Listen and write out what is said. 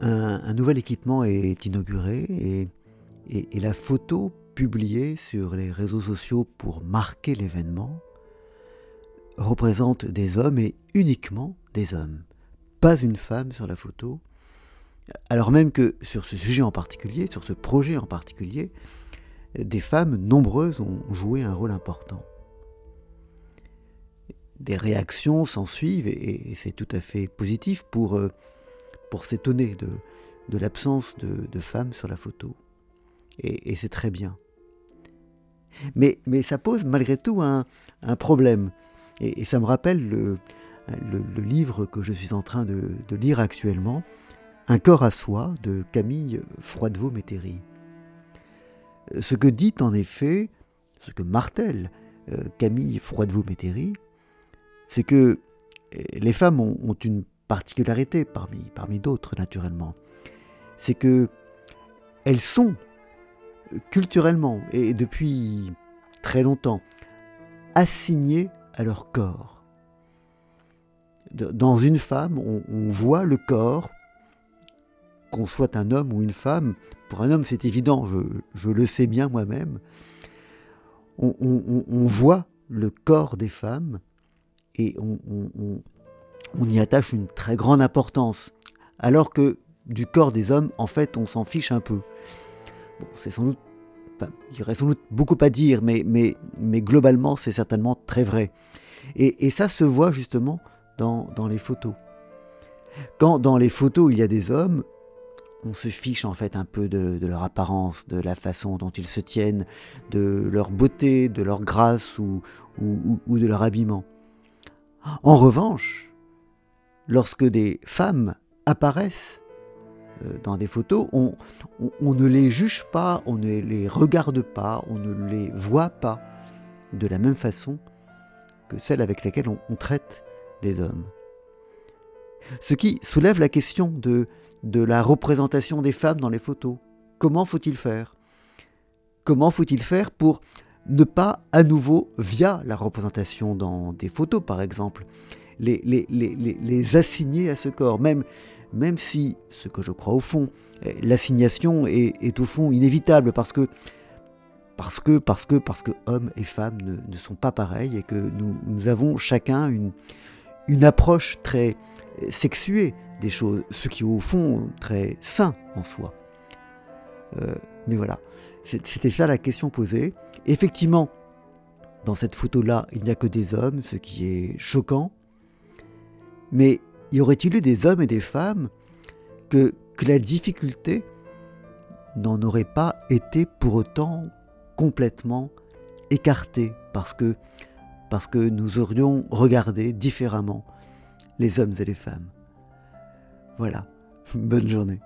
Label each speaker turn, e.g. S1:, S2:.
S1: un, nouvel équipement est inauguré et, et, la photo publiée sur les réseaux sociaux pour marquer l'événement représente des hommes et uniquement des hommes. Pas une femme sur la photo, alors même que sur ce sujet en particulier, sur ce projet en particulier, des femmes nombreuses ont joué un rôle important. Des réactions s'en suivent et, c'est tout à fait positif pour, euh, pour s'étonner de, de l'absence de, femmes sur la photo. Et, c'est très bien. Mais, mais, ça pose malgré tout un, problème. Et, ça me rappelle le, le, livre que je suis en train de, de lire actuellement, Un corps à soi de Camille Froidevaux-Métairie. Ce que dit en effet, ce que martèle euh, Camille Froidevaux-Métairie, c'est que euh, les femmes ont, une particularité parmi, parmi d'autres naturellement. C'est que elles sont euh, culturellement et depuis très longtemps assignées à leur corps. Dans une femme, on voit le corps qu'on soit un homme ou une femme, pour un homme c'est évident, je, le sais bien moi-même, on, voit le corps des femmes et on, y attache une très grande importance, alors que du corps des hommes, en fait, on s'en fiche un peu. Bon, c'est sans doute, il y aurait sans doute beaucoup à dire, mais, mais, mais globalement, c'est certainement très vrai. Et, ça se voit justement dans, dans les photos. Quand dans les photos il y a des hommes, on se fiche en fait un peu de, leur apparence, de la façon dont ils se tiennent, de leur beauté, de leur grâce ou, ou, de leur habillement. En revanche, lorsque des femmes apparaissent euh, dans des photos, on, ne les juge pas, on ne les regarde pas, on ne les voit pas de la même façon que celle avec laquelle on traite les hommes. Ce qui soulève la question de de la représentation des femmes dans les photos. Comment faut-il faire? Comment faut-il faire pour ne pas à nouveau, via la représentation dans des photos par exemple, les, les, assigner à ce corps, même, même si, ce que je crois au fond, l'assignation est, au fond inévitable parce que parce que, parce que, parce que hommes et femmes ne, sont pas pareils et que nous, nous avons chacun une, une approche très sexuée des choses, ce qui est au fond très sain en soi. Euh, mais voilà, c'était ça la question posée. Effectivement, dans cette photo-là, il n'y a que des hommes, ce qui est choquant. Mais y aurait-il eu des hommes et des femmes que, la difficulté n'en aurait pas été pour autant complètement écartée parce que, parce que nous aurions regardé différemment les hommes et les femmes? Voilà. Bonne journée.